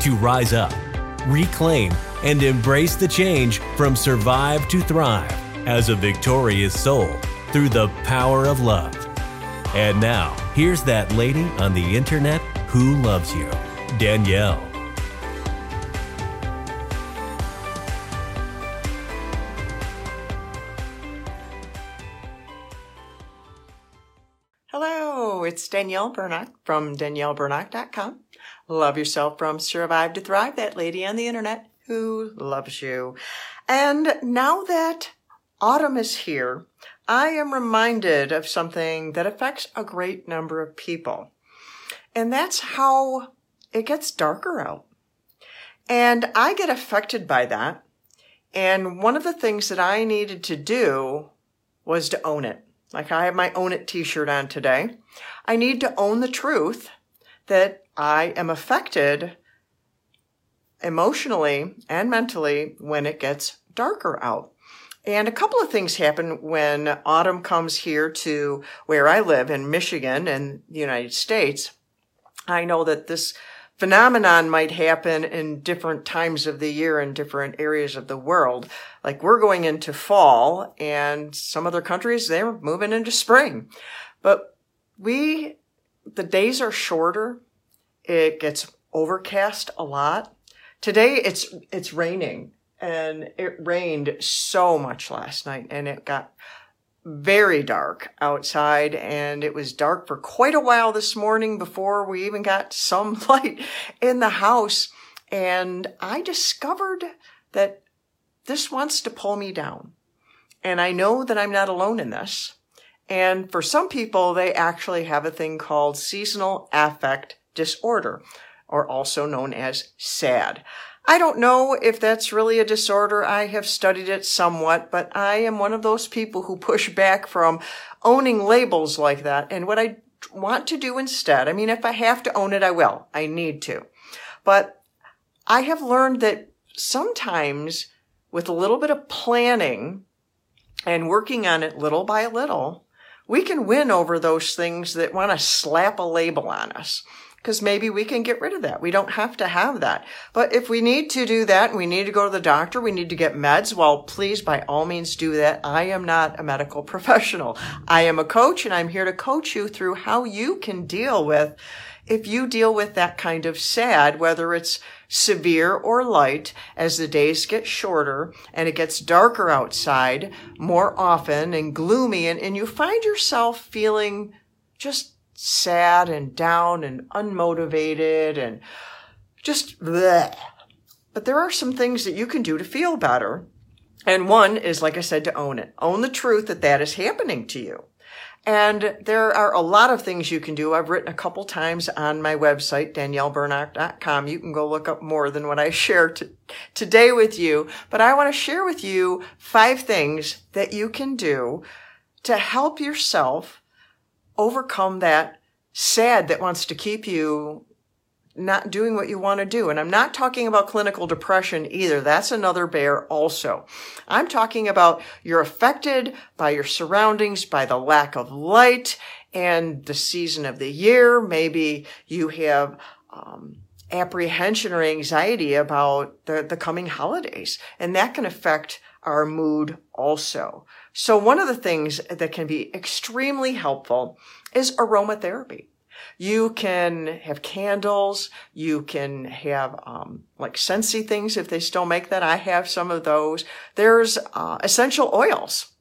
to rise up, reclaim, and embrace the change from survive to thrive as a victorious soul through the power of love. And now, here's that lady on the internet who loves you, Danielle. Hello, it's Danielle Burnock from danielleburnock.com. Love yourself from survive to thrive, that lady on the internet who loves you. And now that autumn is here, I am reminded of something that affects a great number of people. And that's how it gets darker out. And I get affected by that. And one of the things that I needed to do was to own it. Like I have my Own It t-shirt on today. I need to own the truth that I am affected emotionally and mentally when it gets darker out. And a couple of things happen when autumn comes here to where I live in Michigan and the United States. I know that this phenomenon might happen in different times of the year in different areas of the world. Like we're going into fall and some other countries, they're moving into spring. But we, the days are shorter. It gets overcast a lot. Today it's, it's raining and it rained so much last night and it got very dark outside and it was dark for quite a while this morning before we even got some light in the house. And I discovered that this wants to pull me down. And I know that I'm not alone in this. And for some people, they actually have a thing called seasonal affect disorder, or also known as SAD. I don't know if that's really a disorder. I have studied it somewhat, but I am one of those people who push back from owning labels like that. And what I want to do instead, I mean, if I have to own it, I will. I need to. But I have learned that sometimes with a little bit of planning and working on it little by little, we can win over those things that want to slap a label on us because maybe we can get rid of that. We don't have to have that. But if we need to do that we need to go to the doctor, we need to get meds, well, please by all means do that. I am not a medical professional. I am a coach and I'm here to coach you through how you can deal with if you deal with that kind of sad, whether it's severe or light, as the days get shorter and it gets darker outside more often and gloomy and, and you find yourself feeling just sad and down and unmotivated and just bleh. But there are some things that you can do to feel better. And one is, like I said, to own it. Own the truth that that is happening to you. And there are a lot of things you can do. I've written a couple times on my website, danielleburnock.com. You can go look up more than what I shared t- today with you. But I want to share with you five things that you can do to help yourself overcome that sad that wants to keep you not doing what you want to do. And I'm not talking about clinical depression either. That's another bear also. I'm talking about you're affected by your surroundings, by the lack of light and the season of the year. Maybe you have, um, apprehension or anxiety about the, the coming holidays and that can affect our mood also. So one of the things that can be extremely helpful is aromatherapy. You can have candles. You can have um, like Scentsy things if they still make that. I have some of those. There's uh, essential oils.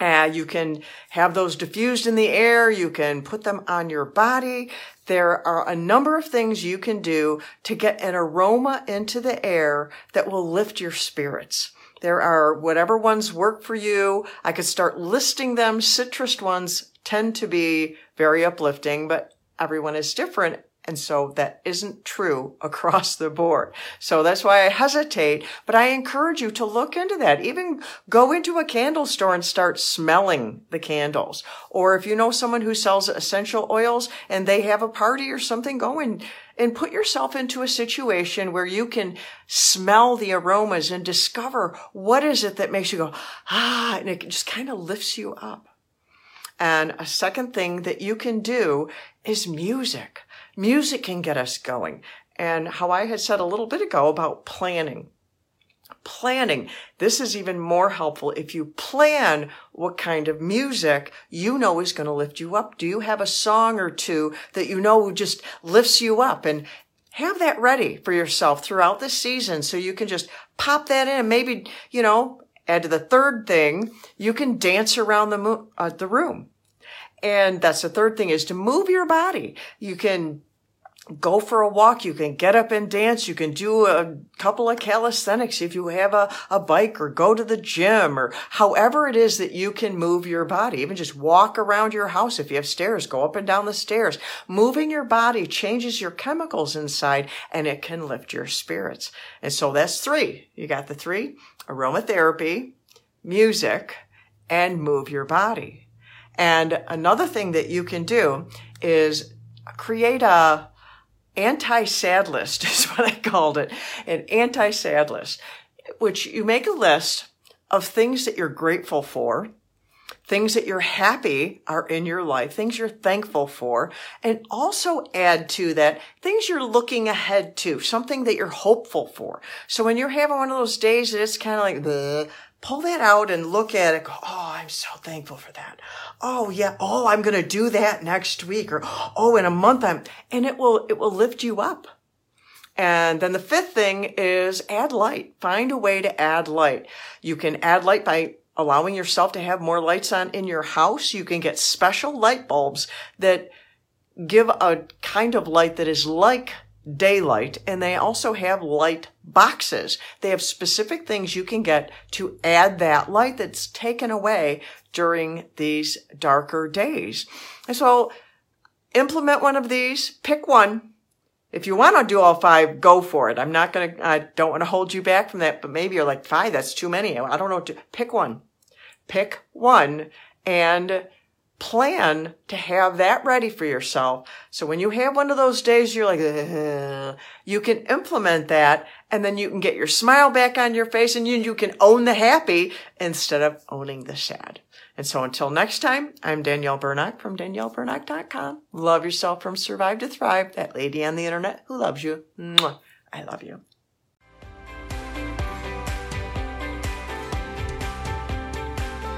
Uh, you can have those diffused in the air. You can put them on your body. There are a number of things you can do to get an aroma into the air that will lift your spirits. There are whatever ones work for you. I could start listing them. Citrus ones tend to be very uplifting, but everyone is different. And so that isn't true across the board. So that's why I hesitate, but I encourage you to look into that. Even go into a candle store and start smelling the candles. Or if you know someone who sells essential oils and they have a party or something, go and, and put yourself into a situation where you can smell the aromas and discover what is it that makes you go, ah, and it just kind of lifts you up. And a second thing that you can do is music. Music can get us going. And how I had said a little bit ago about planning. Planning. This is even more helpful if you plan what kind of music you know is going to lift you up. Do you have a song or two that you know just lifts you up and have that ready for yourself throughout the season so you can just pop that in and maybe, you know, to the third thing, you can dance around the, mo- uh, the room. And that's the third thing is to move your body. You can go for a walk. You can get up and dance. You can do a couple of calisthenics if you have a, a bike or go to the gym or however it is that you can move your body. Even just walk around your house. If you have stairs, go up and down the stairs. Moving your body changes your chemicals inside and it can lift your spirits. And so that's three. You got the three aromatherapy, music, and move your body. And another thing that you can do is create a anti-sad list is what I called it. An anti-sad list, which you make a list of things that you're grateful for, things that you're happy are in your life, things you're thankful for, and also add to that things you're looking ahead to, something that you're hopeful for. So when you're having one of those days that it's kind of like, the pull that out and look at it. Go, oh, I'm so thankful for that. Oh yeah. Oh, I'm going to do that next week or, oh, in a month I'm, and it will, it will lift you up. And then the fifth thing is add light. Find a way to add light. You can add light by allowing yourself to have more lights on in your house. You can get special light bulbs that give a kind of light that is like daylight and they also have light boxes. They have specific things you can get to add that light that's taken away during these darker days. And so implement one of these, pick one. If you want to do all five, go for it. I'm not going to, I don't want to hold you back from that, but maybe you're like, five, that's too many. I don't know. Pick one. Pick one and plan to have that ready for yourself. So when you have one of those days, you're like, you can implement that and then you can get your smile back on your face and you, you can own the happy instead of owning the sad. And so until next time, I'm Danielle Burnock from danielleburnock.com. Love yourself from survive to thrive. That lady on the internet who loves you. Mwah. I love you.